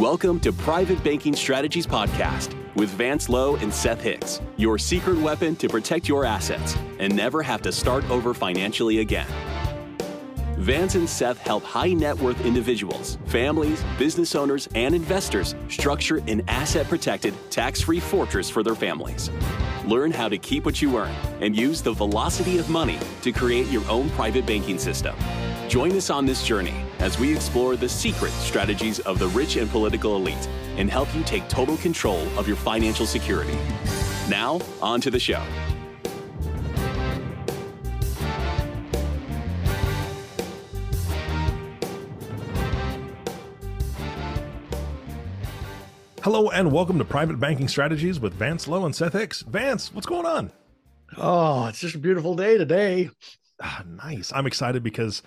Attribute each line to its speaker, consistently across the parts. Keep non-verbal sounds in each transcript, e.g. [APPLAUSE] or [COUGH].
Speaker 1: Welcome to Private Banking Strategies Podcast with Vance Lowe and Seth Hicks, your secret weapon to protect your assets and never have to start over financially again. Vance and Seth help high net worth individuals, families, business owners, and investors structure an asset protected, tax free fortress for their families. Learn how to keep what you earn and use the velocity of money to create your own private banking system. Join us on this journey as we explore the secret strategies of the rich and political elite and help you take total control of your financial security. Now, on to the show.
Speaker 2: Hello and welcome to Private Banking Strategies with Vance Lowe and Seth Hicks. Vance, what's going on?
Speaker 3: Oh, it's just a beautiful day today.
Speaker 2: Ah, nice. I'm excited because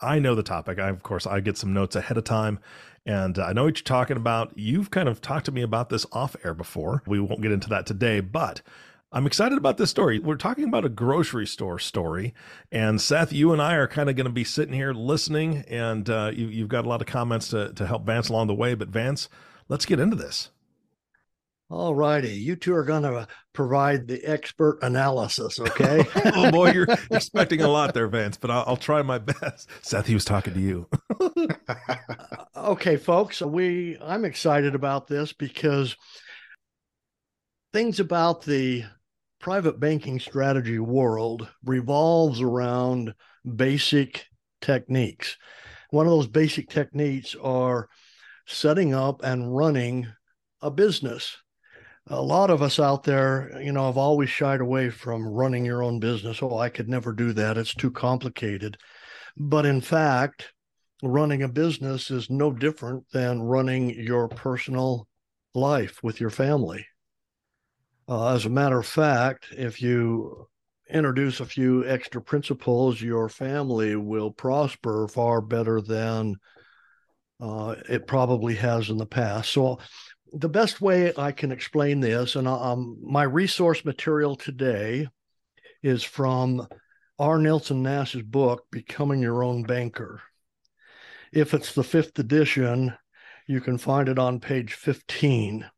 Speaker 2: I know the topic. I, of course, I get some notes ahead of time, and I know what you're talking about. You've kind of talked to me about this off air before. We won't get into that today, but I'm excited about this story. We're talking about a grocery store story, and Seth, you and I are kind of going to be sitting here listening, and uh, you, have got a lot of comments to to help Vance along the way. But Vance, let's get into this.
Speaker 3: All righty. You two are going to provide the expert analysis, okay? [LAUGHS]
Speaker 2: oh, boy, you're expecting a lot there, Vance, but I'll, I'll try my best. Seth, he was talking to you. [LAUGHS]
Speaker 3: okay, folks, we I'm excited about this because things about the private banking strategy world revolves around basic techniques. One of those basic techniques are setting up and running a business a lot of us out there, you know, have always shied away from running your own business. Oh, I could never do that. It's too complicated. But in fact, running a business is no different than running your personal life with your family. Uh, as a matter of fact, if you introduce a few extra principles, your family will prosper far better than uh, it probably has in the past. So the best way I can explain this, and um, my resource material today is from R. Nelson Nash's book, Becoming Your Own Banker. If it's the fifth edition, you can find it on page 15.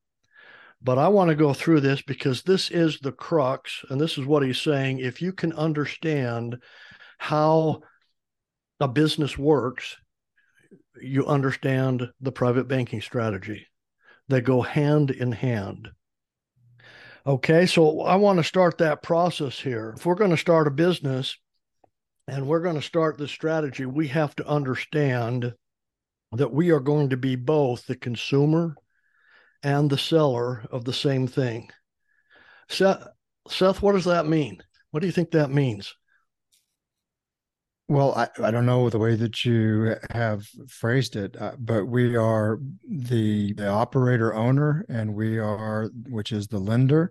Speaker 3: But I want to go through this because this is the crux, and this is what he's saying. If you can understand how a business works, you understand the private banking strategy. They go hand in hand. Okay, so I want to start that process here. If we're going to start a business and we're going to start the strategy, we have to understand that we are going to be both the consumer and the seller of the same thing. Seth, Seth, what does that mean? What do you think that means?
Speaker 4: Well, I, I don't know the way that you have phrased it, uh, but we are the the operator owner, and we are, which is the lender,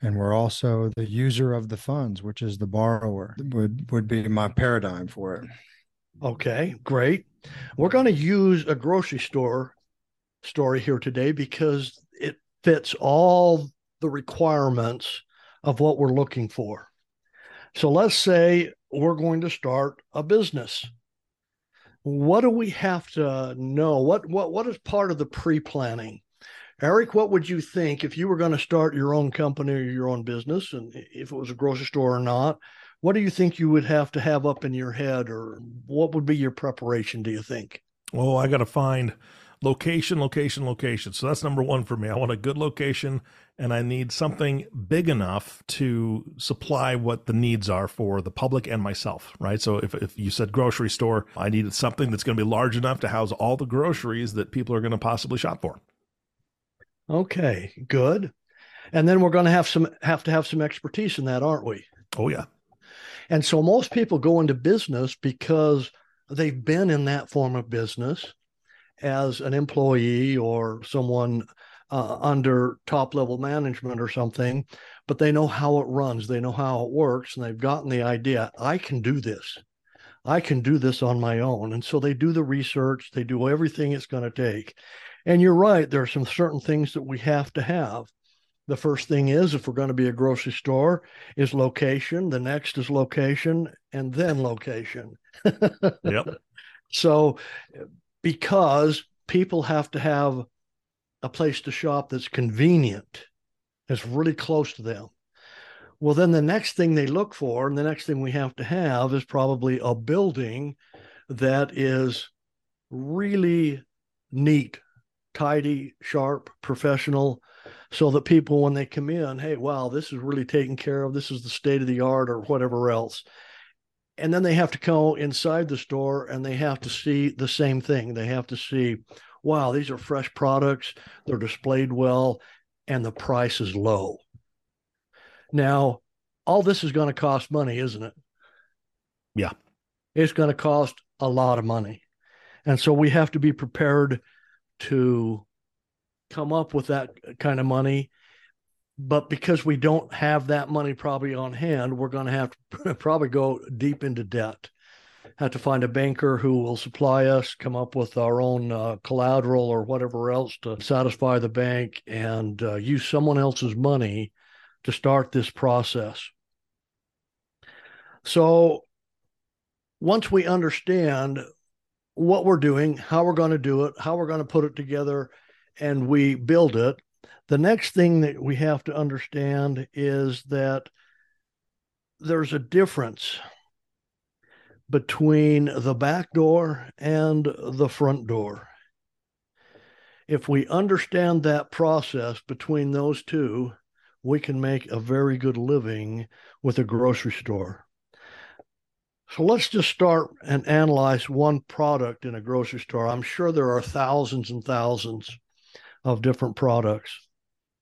Speaker 4: and we're also the user of the funds, which is the borrower. Would would be my paradigm for it.
Speaker 3: Okay, great. We're going to use a grocery store story here today because it fits all the requirements of what we're looking for. So let's say we're going to start a business. What do we have to know? What what what is part of the pre-planning? Eric, what would you think if you were going to start your own company or your own business, and if it was a grocery store or not? What do you think you would have to have up in your head, or what would be your preparation? Do you think?
Speaker 2: Oh, I got to find location, location, location. So that's number one for me. I want a good location and I need something big enough to supply what the needs are for the public and myself, right? So if, if you said grocery store, I needed something that's going to be large enough to house all the groceries that people are going to possibly shop for.
Speaker 3: Okay, good. And then we're going to have some have to have some expertise in that, aren't we?
Speaker 2: Oh yeah.
Speaker 3: And so most people go into business because they've been in that form of business as an employee or someone uh, under top level management or something, but they know how it runs, they know how it works, and they've gotten the idea I can do this. I can do this on my own. And so they do the research, they do everything it's going to take. And you're right, there are some certain things that we have to have. The first thing is, if we're going to be a grocery store, is location. The next is location, and then location. [LAUGHS]
Speaker 2: yep.
Speaker 3: So, because people have to have a place to shop that's convenient, that's really close to them. Well, then the next thing they look for, and the next thing we have to have is probably a building that is really neat, tidy, sharp, professional, so that people, when they come in, hey, wow, this is really taken care of. This is the state of the art or whatever else. And then they have to go inside the store and they have to see the same thing. They have to see, wow, these are fresh products. They're displayed well and the price is low. Now, all this is going to cost money, isn't it?
Speaker 2: Yeah.
Speaker 3: It's going to cost a lot of money. And so we have to be prepared to come up with that kind of money. But because we don't have that money probably on hand, we're going to have to [LAUGHS] probably go deep into debt. Have to find a banker who will supply us, come up with our own uh, collateral or whatever else to satisfy the bank, and uh, use someone else's money to start this process. So once we understand what we're doing, how we're going to do it, how we're going to put it together, and we build it, the next thing that we have to understand is that there's a difference between the back door and the front door. If we understand that process between those two, we can make a very good living with a grocery store. So let's just start and analyze one product in a grocery store. I'm sure there are thousands and thousands of different products.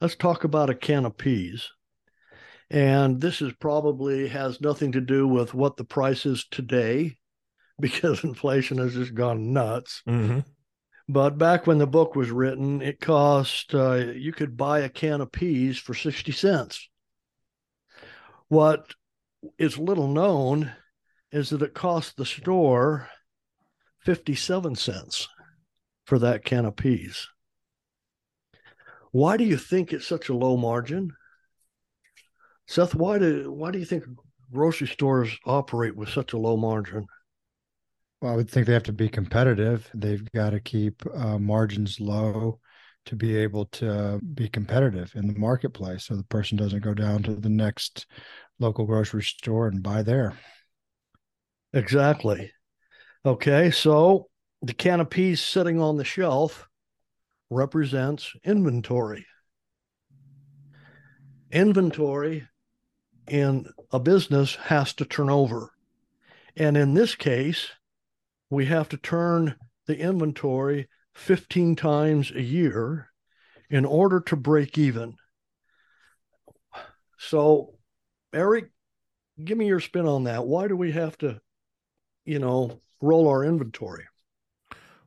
Speaker 3: Let's talk about a can of peas. And this is probably has nothing to do with what the price is today [LAUGHS] because inflation has just gone nuts.
Speaker 2: Mm-hmm.
Speaker 3: But back when the book was written, it cost, uh, you could buy a can of peas for 60 cents. What is little known is that it cost the store 57 cents for that can of peas. Why do you think it's such a low margin? Seth, why do why do you think grocery stores operate with such a low margin?
Speaker 4: Well, I would think they have to be competitive. They've got to keep uh, margins low to be able to be competitive in the marketplace so the person doesn't go down to the next local grocery store and buy there.
Speaker 3: Exactly. Okay, so the can of peas sitting on the shelf represents inventory. Inventory in a business has to turn over. And in this case, we have to turn the inventory 15 times a year in order to break even. So, Eric, give me your spin on that. Why do we have to you know, roll our inventory.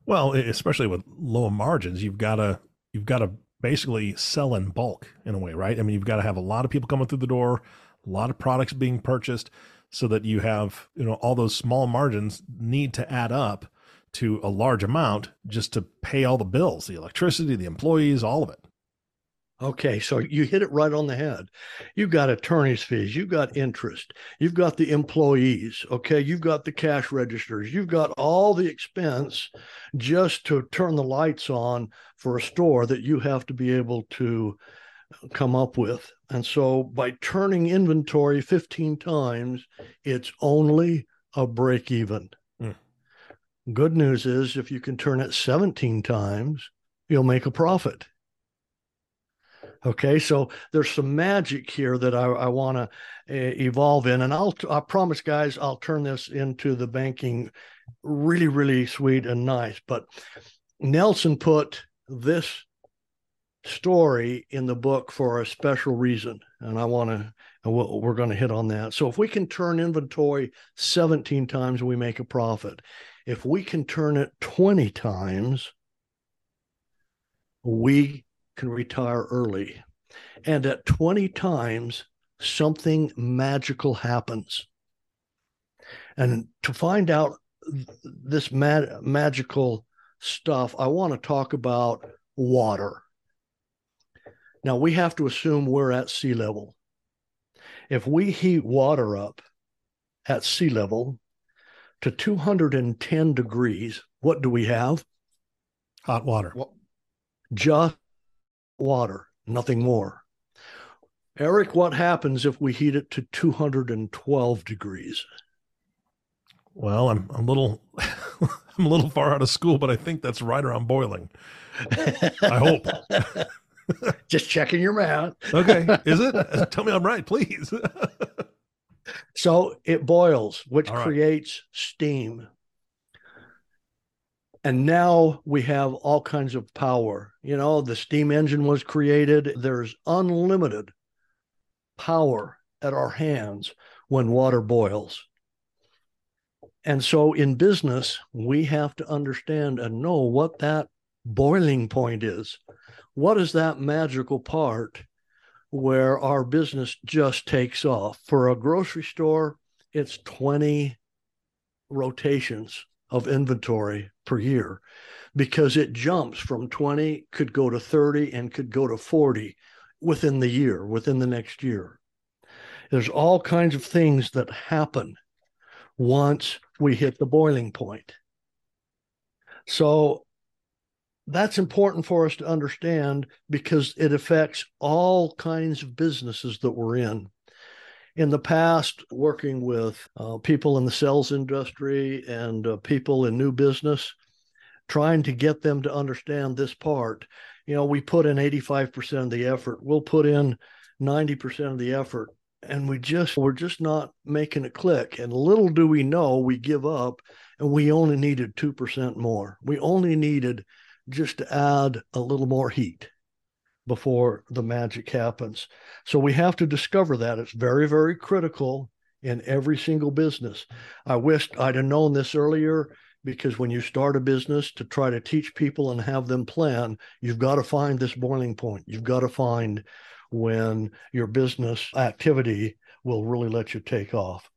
Speaker 2: Well, especially with low margins, you've got to you've got to basically sell in bulk in a way, right? I mean, you've got to have a lot of people coming through the door, a lot of products being purchased so that you have, you know, all those small margins need to add up to a large amount just to pay all the bills, the electricity, the employees, all of it.
Speaker 3: Okay, so you hit it right on the head. You've got attorney's fees, you've got interest, you've got the employees, okay, you've got the cash registers, you've got all the expense just to turn the lights on for a store that you have to be able to come up with. And so by turning inventory 15 times, it's only a break even. Mm. Good news is if you can turn it 17 times, you'll make a profit. Okay, so there's some magic here that I, I want to uh, evolve in, and I'll I promise, guys, I'll turn this into the banking really, really sweet and nice. But Nelson put this story in the book for a special reason, and I want to. We're going to hit on that. So if we can turn inventory 17 times, we make a profit. If we can turn it 20 times, we can retire early. And at 20 times, something magical happens. And to find out this mag- magical stuff, I want to talk about water. Now, we have to assume we're at sea level. If we heat water up at sea level to 210 degrees, what do we have?
Speaker 2: Hot water.
Speaker 3: Just water, nothing more. Eric, what happens if we heat it to 212 degrees?
Speaker 2: Well, I'm, I'm a little [LAUGHS] I'm a little far out of school, but I think that's right around boiling. [LAUGHS] I hope. [LAUGHS] [LAUGHS]
Speaker 3: Just checking your math.
Speaker 2: okay. Is it? [LAUGHS] Tell me I'm right, please. [LAUGHS]
Speaker 3: so it boils, which right. creates steam. And now we have all kinds of power. You know, the steam engine was created. There's unlimited power at our hands when water boils. And so in business, we have to understand and know what that boiling point is. What is that magical part where our business just takes off? For a grocery store, it's 20 rotations of inventory per year because it jumps from 20, could go to 30, and could go to 40 within the year, within the next year. There's all kinds of things that happen once we hit the boiling point. So that's important for us to understand because it affects all kinds of businesses that we're in. In the past, working with uh, people in the sales industry and uh, people in new business, trying to get them to understand this part. You know, we put in 85% of the effort, we'll put in 90% of the effort and we just we're just not making it click and little do we know we give up and we only needed 2% more we only needed just to add a little more heat before the magic happens. So we have to discover that. It's very very critical in every single business. I wish i'd have known this earlier because when you start a business to try to teach people and have them plan you've got to find this boiling point. You've got to find when your business activity will really let you take off.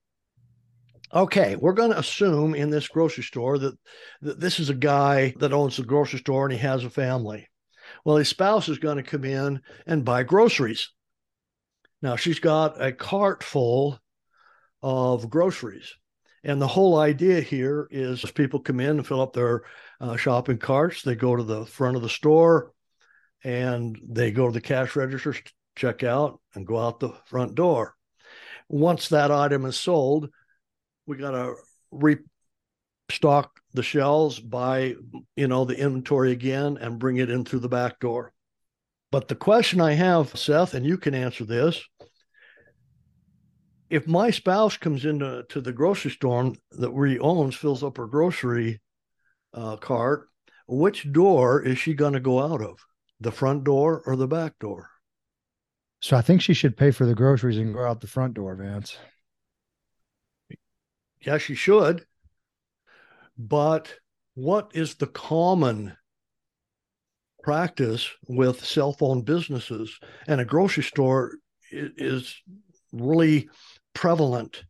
Speaker 3: Okay, we're going to assume in this grocery store that, that this is a guy that owns the grocery store and he has a family. Well, his spouse is going to come in and buy groceries. Now, she's got a cart full of groceries. And the whole idea here is people come in and fill up their uh, shopping carts. They go to the front of the store and they go to the cash register, check out, and go out the front door. Once that item is sold, we got to restock the shelves, buy, you know, the inventory again, and bring it in through the back door. But the question I have, Seth, and you can answer this. If my spouse comes into to the grocery store that we owns, fills up her grocery uh, cart, which door is she going to go out of? The front door or the back door?
Speaker 4: So I think she should pay for the groceries and go out the front door, Vance.
Speaker 3: Yeah, she should. But what is the common practice with cell phone businesses? And a grocery store is really prevalent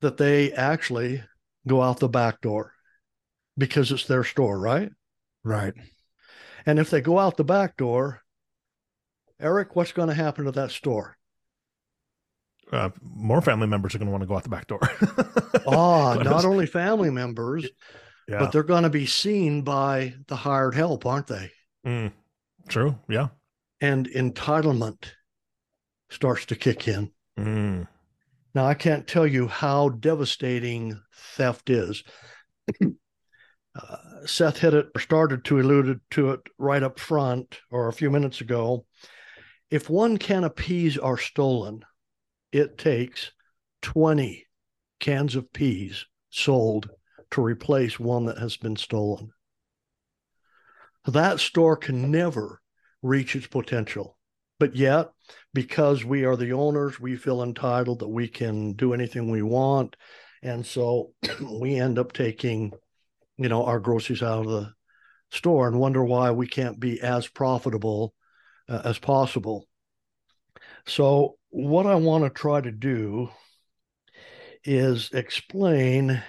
Speaker 3: that they actually go out the back door because it's their store, right?
Speaker 4: Right.
Speaker 3: And if they go out the back door, Eric, what's going to happen to that store?
Speaker 2: Uh, more family members are going to want to go out the back door. [LAUGHS]
Speaker 3: oh, not only family members, yeah. but they're going to be seen by the hired help, aren't they?
Speaker 2: Mm, true. Yeah.
Speaker 3: And entitlement starts to kick in.
Speaker 2: Mm.
Speaker 3: Now, I can't tell you how devastating theft is. [CLEARS THROAT] uh, Seth hit it or started to allude to it right up front or a few minutes ago if one can of peas are stolen, it takes 20 cans of peas sold to replace one that has been stolen. That store can never reach its potential. But yet, because we are the owners, we feel entitled that we can do anything we want. And so [CLEARS THROAT] we end up taking, you know, our groceries out of the store and wonder why we can't be as profitable uh, as possible. So, what I want to try to do is explain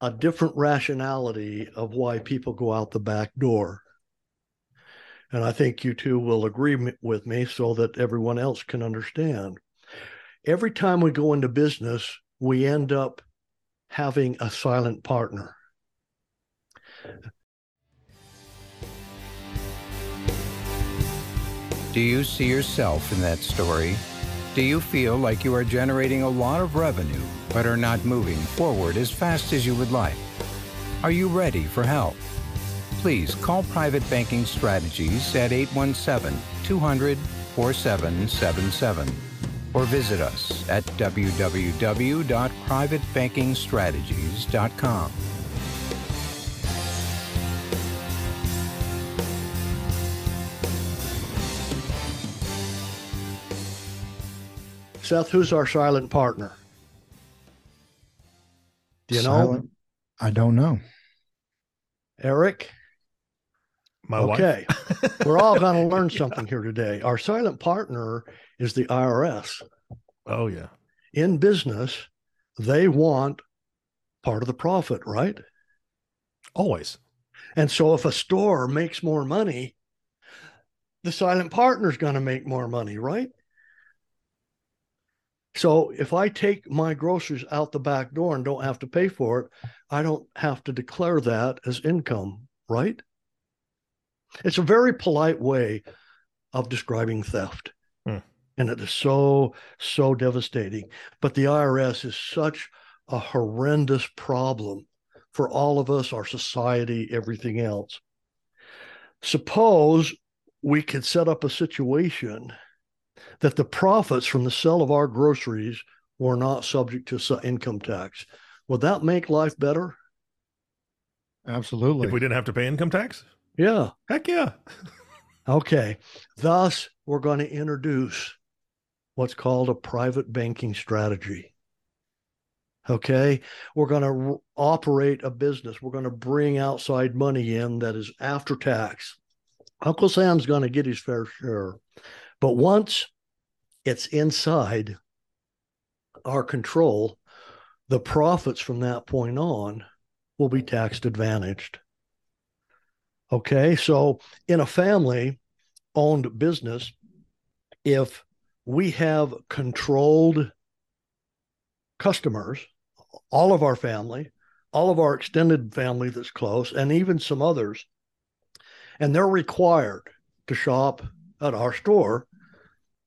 Speaker 3: a different rationality of why people go out the back door. And I think you two will agree with me so that everyone else can understand. Every time we go into business, we end up having a silent partner.
Speaker 5: Do you see yourself in that story? Do you feel like you are generating a lot of revenue but are not moving forward as fast as you would like? Are you ready for help? Please call Private Banking Strategies at 817 200 4777 or visit us at www.privatebankingstrategies.com.
Speaker 3: Seth, who's our silent partner? Do you
Speaker 4: Silent-
Speaker 3: know?
Speaker 4: I don't know.
Speaker 3: Eric?
Speaker 2: My
Speaker 3: okay.
Speaker 2: wife. [LAUGHS]
Speaker 3: We're all going to learn something here today. Our silent partner is the IRS.
Speaker 2: Oh yeah.
Speaker 3: In business, they want part of the profit, right?
Speaker 2: Always.
Speaker 3: And so if a store makes more money, the silent partner is going to make more money, right? So if I take my groceries out the back door and don't have to pay for it, I don't have to declare that as income, right? It's a very polite way of describing theft.
Speaker 2: Hmm.
Speaker 3: And it is so, so devastating. But the IRS is such a horrendous problem for all of us, our society, everything else. Suppose we could set up a situation that the profits from the sale of our groceries were not subject to income tax. Would that make life better?
Speaker 4: Absolutely.
Speaker 2: If we didn't have to pay income tax,
Speaker 3: Yeah.
Speaker 2: heck yeah. [LAUGHS]
Speaker 3: Okay. Thus, we're going to introduce what's called a private banking strategy. Okay. We're going to r- operate a business. We're going to bring outside money in that is after tax. Uncle Sam's going to get his fair share. But once it's inside our control, the profits from that point on will be tax advantaged. Okay. So, in a family owned business, if we have controlled customers, all of our family, all of our extended family that's close, and even some others, and they're required to shop at our store,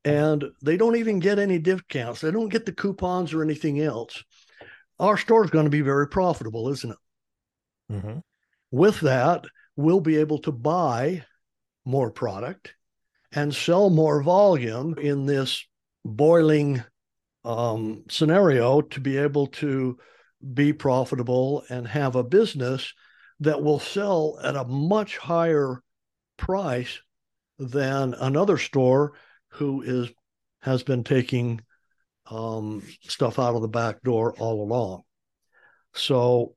Speaker 3: and they don't even get any discounts, they don't get the coupons or anything else. Our store is going to be very profitable, isn't it?
Speaker 2: Mhm.
Speaker 3: With that, we'll be able to buy more product and sell more volume in this boiling um, scenario to be able to be profitable and have a business that will sell at a much higher price than another store who is has been taking um, stuff out of the back door all along. So,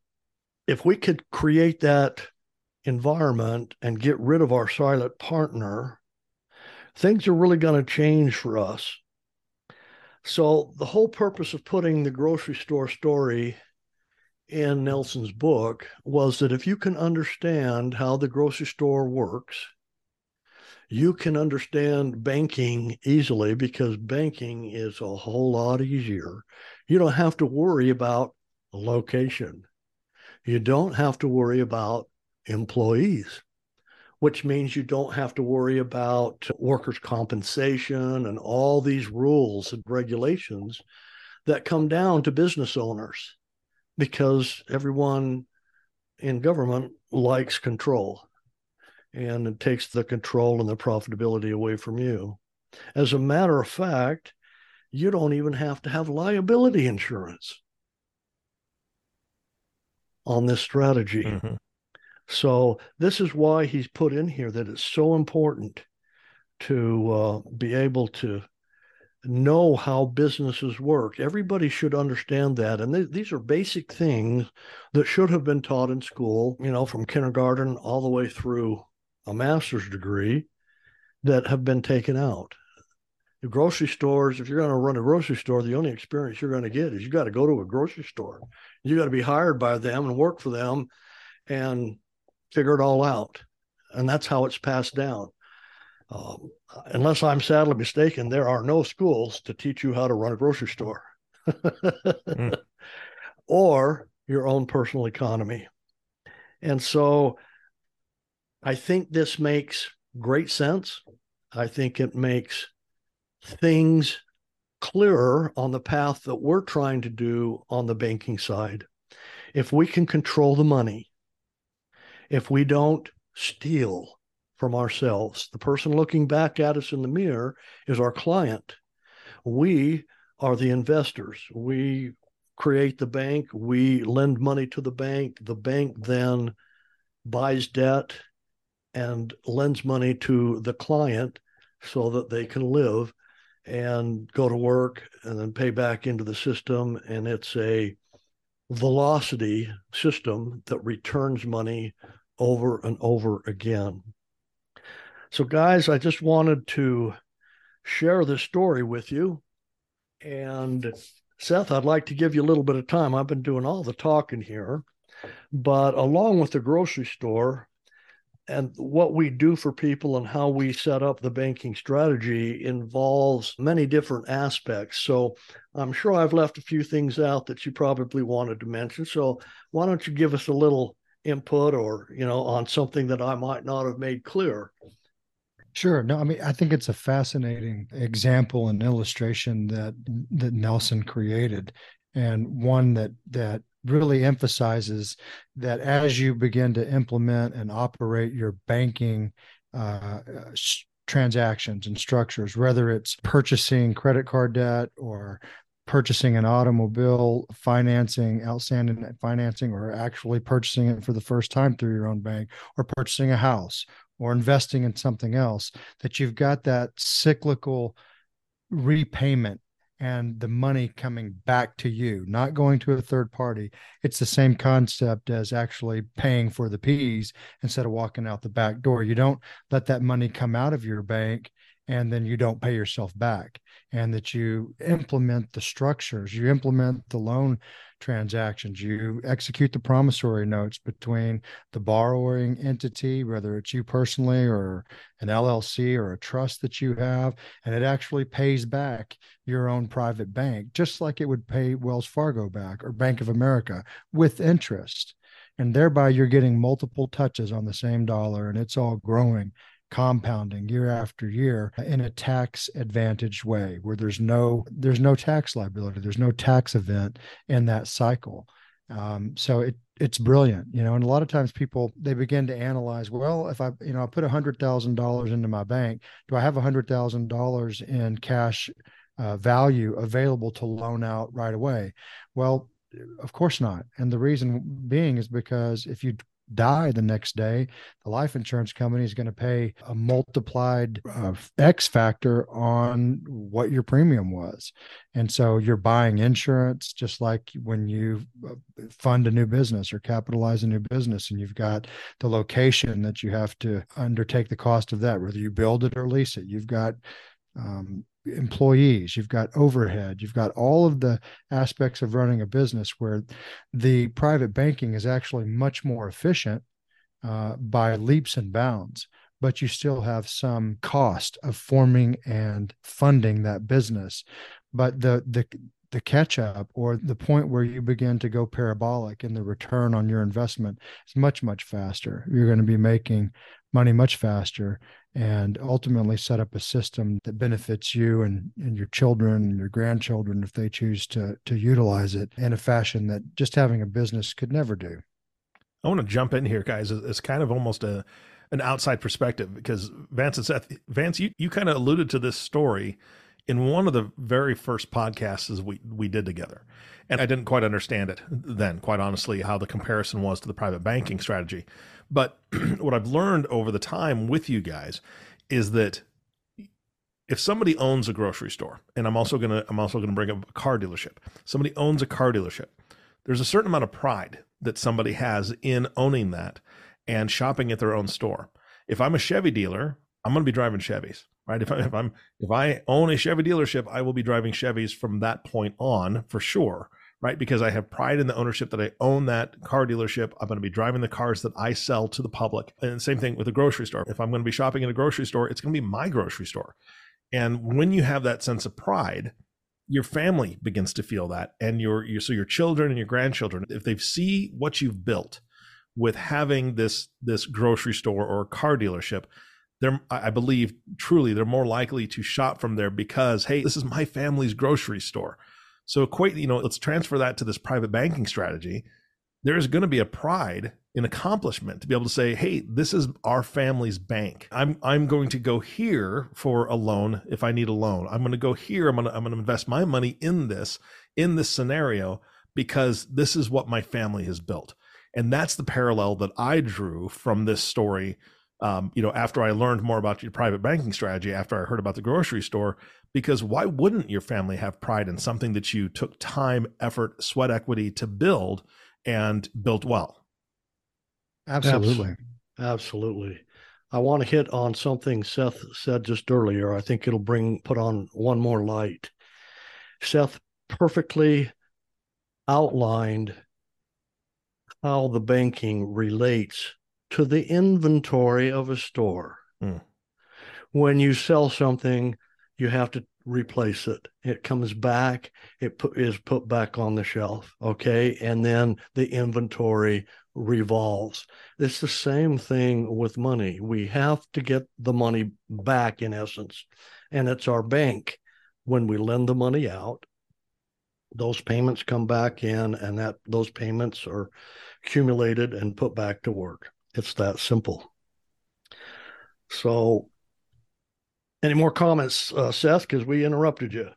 Speaker 3: if we could create that environment and get rid of our silent partner, things are really going to change for us. So, the whole purpose of putting the grocery store story in Nelson's book was that if you can understand how the grocery store works, you can understand banking easily because banking is a whole lot easier. You don't have to worry about location. You don't have to worry about employees, which means you don't have to worry about workers' compensation and all these rules and regulations that come down to business owners because everyone in government likes control and it takes the control and the profitability away from you. As a matter of fact, you don't even have to have liability insurance on this strategy.
Speaker 2: Mhm.
Speaker 3: So this is why he's put in here that it's so important to uh, be able to know how businesses work. Everybody should understand that, and th- these are basic things that should have been taught in school. You know, from kindergarten all the way through a master's degree, that have been taken out. The grocery stores, if you're going to run a grocery store, the only experience you're going to get is you got to go to a grocery store. You got to be hired by them and work for them and figure it all out. And that's how it's passed down. Um, unless I'm sadly mistaken, there are no schools to teach you how to run a grocery store [LAUGHS] or your own personal economy. And so I think this makes great sense. I think it makes things clearer on the path that we're trying to do on the banking side. If we can control the money, if we don't steal from ourselves, the person looking back at us in the mirror is our client. We are the investors. We create the bank, we lend money to the bank, the bank then buys debt and lends money to the client so that they can live and go to work and then pay back into the system. And it's a velocity system that returns money over and over again. So, guys, I just wanted to share this story with you. And Seth, I'd like to give you a little bit of time. I've been doing all the talking here, but along with the grocery store, and what we do for people and how we set up the banking strategy involves many different aspects. So I'm sure I've left a few things out that you probably wanted to mention. So why don't you give us a little input or, you know, on something that I might not have made clear?
Speaker 4: Sure. No, I mean, I think it's a fascinating example and illustration that that Nelson created, and one that that really emphasizes that as you begin to implement and operate your banking uh, transactions and structures, whether it's purchasing credit card debt or purchasing an automobile, financing outstanding financing, or actually purchasing it for the first time through your own bank, or purchasing a house, or investing in something else, that you've got that cyclical repayment and the money coming back to you, not going to a third party. It's the same concept as actually paying for the peas instead of walking out the back door. You don't let that money come out of your bank and then you don't pay yourself back, and that you implement the structures, you implement the loan transactions. You execute the promissory notes between the borrowing entity, whether it's you personally or an LLC or a trust that you have, and it actually pays back your own private bank, just like it would pay Wells Fargo back or Bank of America with interest. And thereby, you're getting multiple touches on the same dollar, and it's all growing compounding year after year in a tax advantage way where there's no there's no tax liability there's no tax event in that cycle. Um, so it it's brilliant you know and a lot of times people they begin to analyze well if i you know i put a hundred thousand dollars into my bank do i have a hundred thousand dollars in cash uh, value available to loan out right away? Well of course not. And the reason being is because if you die the next day, the life insurance company is going to pay a multiplied uh, X factor on what your premium was. And so you're buying insurance just like when you uh, fund a new business or capitalize a new business, and you've got the location that you have to undertake the cost of that, whether you build it or lease it. You've got um, employees, you've got overhead, you've got all of the aspects of running a business where the private banking is actually much more efficient uh, by leaps and bounds. But you still have some cost of forming and funding that business. But the the the catch up or the point where you begin to go parabolic in the return on your investment is much much faster you're going to be making money much faster and ultimately set up a system that benefits you and, and your children and your grandchildren if they choose to to utilize it in a fashion that just having a business could never do.
Speaker 2: I want to jump in here, guys. It's kind of almost a an outside perspective because Vance and Seth, Vance, you, you kind of alluded to this story in one of the very first podcasts we we did together. And I didn't quite understand it then, quite honestly, how the comparison was to the private banking strategy. But [CLEARS THROAT] what I've learned over the time with you guys is that if somebody owns a grocery store, and I'm also gonna I'm also gonna bring up a car dealership. Somebody owns a car dealership. There's a certain amount of pride that somebody has in owning that and shopping at their own store. If I'm a Chevy dealer, I'm going to be driving Chevys, right? If, I, if I'm if I own a Chevy dealership, I will be driving Chevys from that point on for sure right? Because I have pride in the ownership that I own that car dealership. I'm going to be driving the cars that I sell to the public. And same thing with a grocery store. If I'm going to be shopping in a grocery store, it's going to be my grocery store. And when you have that sense of pride, your family begins to feel that and your, your so your children and your grandchildren if they see what you've built with having this this grocery store or car dealership they're I believe truly they're more likely to shop from there because hey, this is my family's grocery store. So equate, you know, let's transfer that to this private banking strategy. There is going to be a pride in accomplishment to be able to say, "Hey, this is our family's bank. I'm I'm going to go here for a loan if I need a loan. I'm going to go here. I'm going to I'm going to invest my money in this in this scenario because this is what my family has built." And that's the parallel that I drew from this story um, you know, after I learned more about your private banking strategy, after I heard about the grocery store, because why wouldn't your family have pride in something that you took time, effort, sweat equity to build and built well?
Speaker 4: Absolutely.
Speaker 3: Absolutely. I want to hit on something Seth said just earlier. I think it'll bring put on one more light. Seth perfectly outlined how the banking relates to the inventory of a store. Mm. When you sell something, you have to replace it. It comes back, it put, is put back on the shelf. Okay. And then the inventory revolves. It's the same thing with money. We have to get the money back in essence. And it's our bank. When we lend the money out, those payments come back in and that those payments are accumulated and put back to work. It's that simple. So, any more comments, uh, Seth? Because we interrupted you.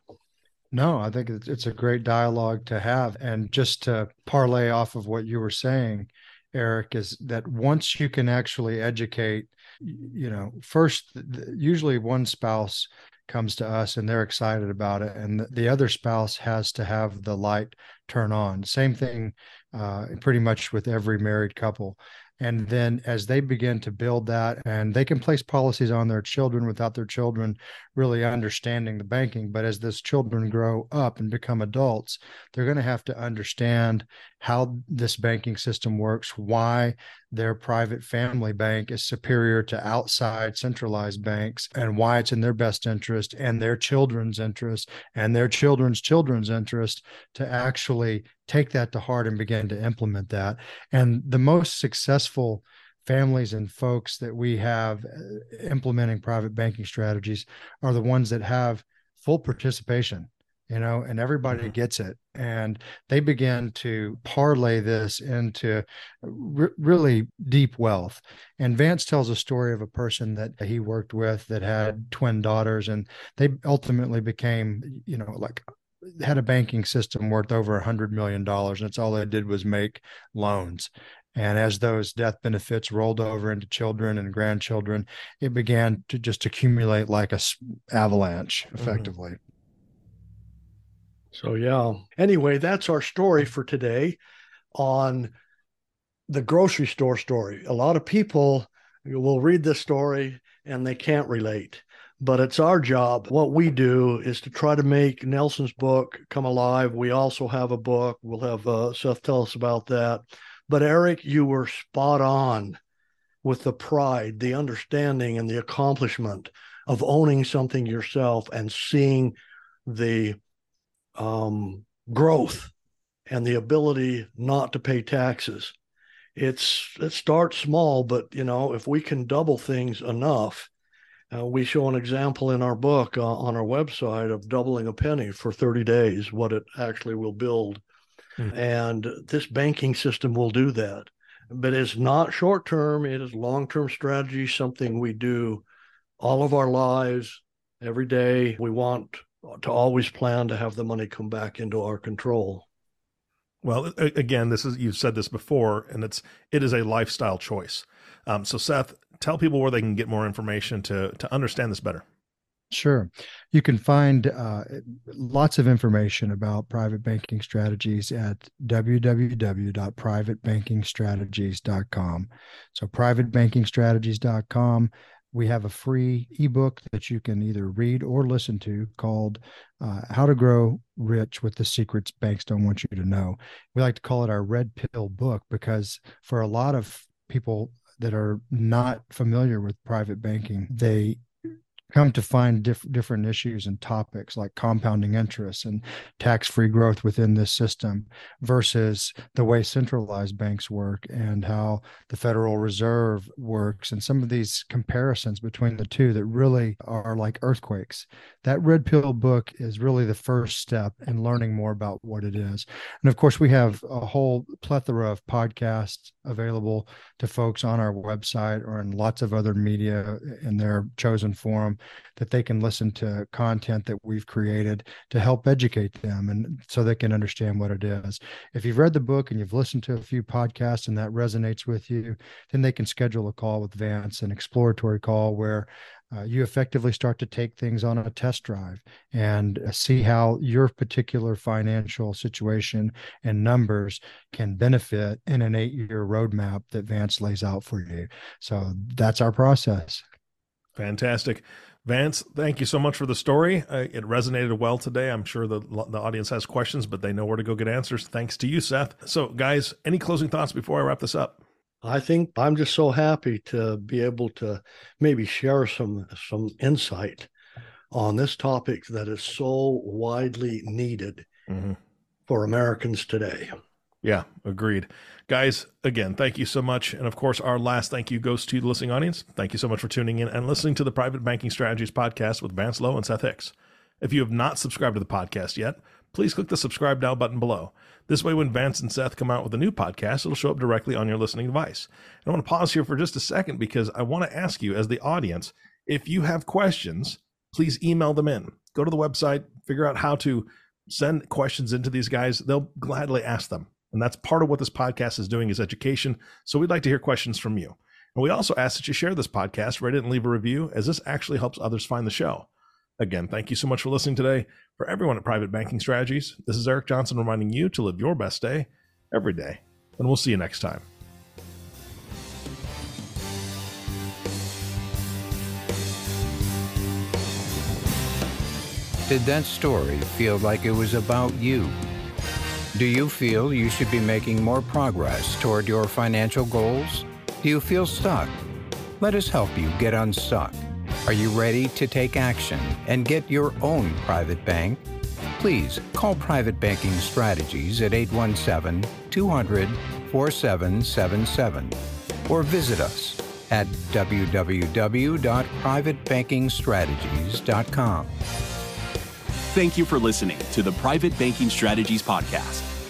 Speaker 4: No, I think it's a great dialogue to have. And just to parlay off of what you were saying, Eric, is that once you can actually educate, you know, first, usually one spouse comes to us and they're excited about it, and the other spouse has to have the light turn on. Same thing, uh, pretty much with every married couple. And then as they begin to build that, and they can place policies on their children without their children really understanding the banking. But as those children grow up and become adults, they're going to have to understand how this banking system works, why their private family bank is superior to outside centralized banks, and why it's in their best interest and their children's interest and their children's children's interest to actually take that to heart and begin to implement that. And the most successful families and folks that we have uh, implementing private banking strategies are the ones that have full participation you know and everybody mm-hmm. gets it and they begin to parlay this into really deep wealth and vance tells a story of a person that he worked with that had twin daughters and they ultimately became you know like had a banking system worth over a hundred million dollars, and it's all they did was make loans. And as those death benefits rolled over into children and grandchildren, it began to just accumulate like a avalanche, mm-hmm. effectively. Mm-hmm.
Speaker 3: So yeah. Anyway, that's our story for today on the grocery store story. A lot of people will read this story and they can't relate but it's our job. What we do is to try to make Nelson's book come alive. We also have a book. We'll have uh, Seth tell us about that. But Eric, you were spot on with the pride, the understanding, and the accomplishment of owning something yourself and seeing the um, growth and the ability not to pay taxes. It's it starts small, but you know if we can double things enough uh, we show an example in our book uh, on our website of doubling a penny for 30 days, what it actually will build. Mm. And this banking system will do that. But it's not short term, it is long term strategy, something we do all of our lives, every day. We want to always plan to have the money come back into our control.
Speaker 2: Well, again, this is you've said this before, and it's it is a lifestyle choice. Um, so, Seth, tell people where they can get more information to to understand this better.
Speaker 4: Sure. You can find uh, lots of information about private banking strategies at www.privatebankingstrategies.com. So, privatebankingstrategies.com. We have a free ebook that you can either read or listen to called uh, How to Grow Rich with the Secrets Banks Don't Want You to Know. We like to call it our red pill book because for a lot of people that are not familiar with private banking, they come to find diff- different issues and topics like compounding interest and tax-free growth within this system versus the way centralized banks work and how the Federal Reserve works and some of these comparisons between the two that really are like earthquakes. That red pill book is really the first step in learning more about what it is. And of course, we have a whole plethora of podcasts available to folks on our website or in lots of other media in their chosen forum that they can listen to content that we've created to help educate them and so they can understand what it is. If you've read the book and you've listened to a few podcasts and that resonates with you, then they can schedule a call with Vance, an exploratory call where uh, you effectively start to take things on a test drive and uh, see how your particular financial situation and numbers can benefit in an eight year roadmap that Vance lays out for you. So that's our process.
Speaker 2: Fantastic. Vance, thank you so much for the story. Uh, it resonated well today. I'm sure the, the audience has questions, but they know where to go get answers. Thanks to you, Seth. So, guys, any closing thoughts before I wrap this up?
Speaker 3: I think I'm just so happy to be able to maybe share some some insight on this topic that is so widely needed mm-hmm. for Americans today.
Speaker 2: Yeah, agreed. Guys, again, thank you so much. And of course, our last thank you goes to the listening audience. Thank you so much for tuning in and listening to the Private Banking Strategies podcast with Vance Lowe and Seth Hicks. If you have not subscribed to the podcast yet, please click the subscribe now button below. This way, when Vance and Seth come out with a new podcast, it'll show up directly on your listening device. And I want to pause here for just a second because I want to ask you, as the audience, if you have questions, please email them in. Go to the website, figure out how to send questions into these guys. They'll gladly ask them. And that's part of what this podcast is doing is education. So we'd like to hear questions from you. And we also ask that you share this podcast, rate it, and leave a review, as this actually helps others find the show. Again, thank you so much for listening today. For everyone at Private Banking Strategies, this is Eric Johnson reminding you to live your best day every day. And we'll see you next time.
Speaker 5: Did that story feel like it was about you? Do you feel you should be making more progress toward your financial goals? Do you feel stuck? Let us help you get unstuck. Are you ready to take action and get your own private bank? Please call Private Banking Strategies at 817 200 4777 or visit us at www.privatebankingstrategies.com.
Speaker 1: Thank you for listening to the Private Banking Strategies Podcast.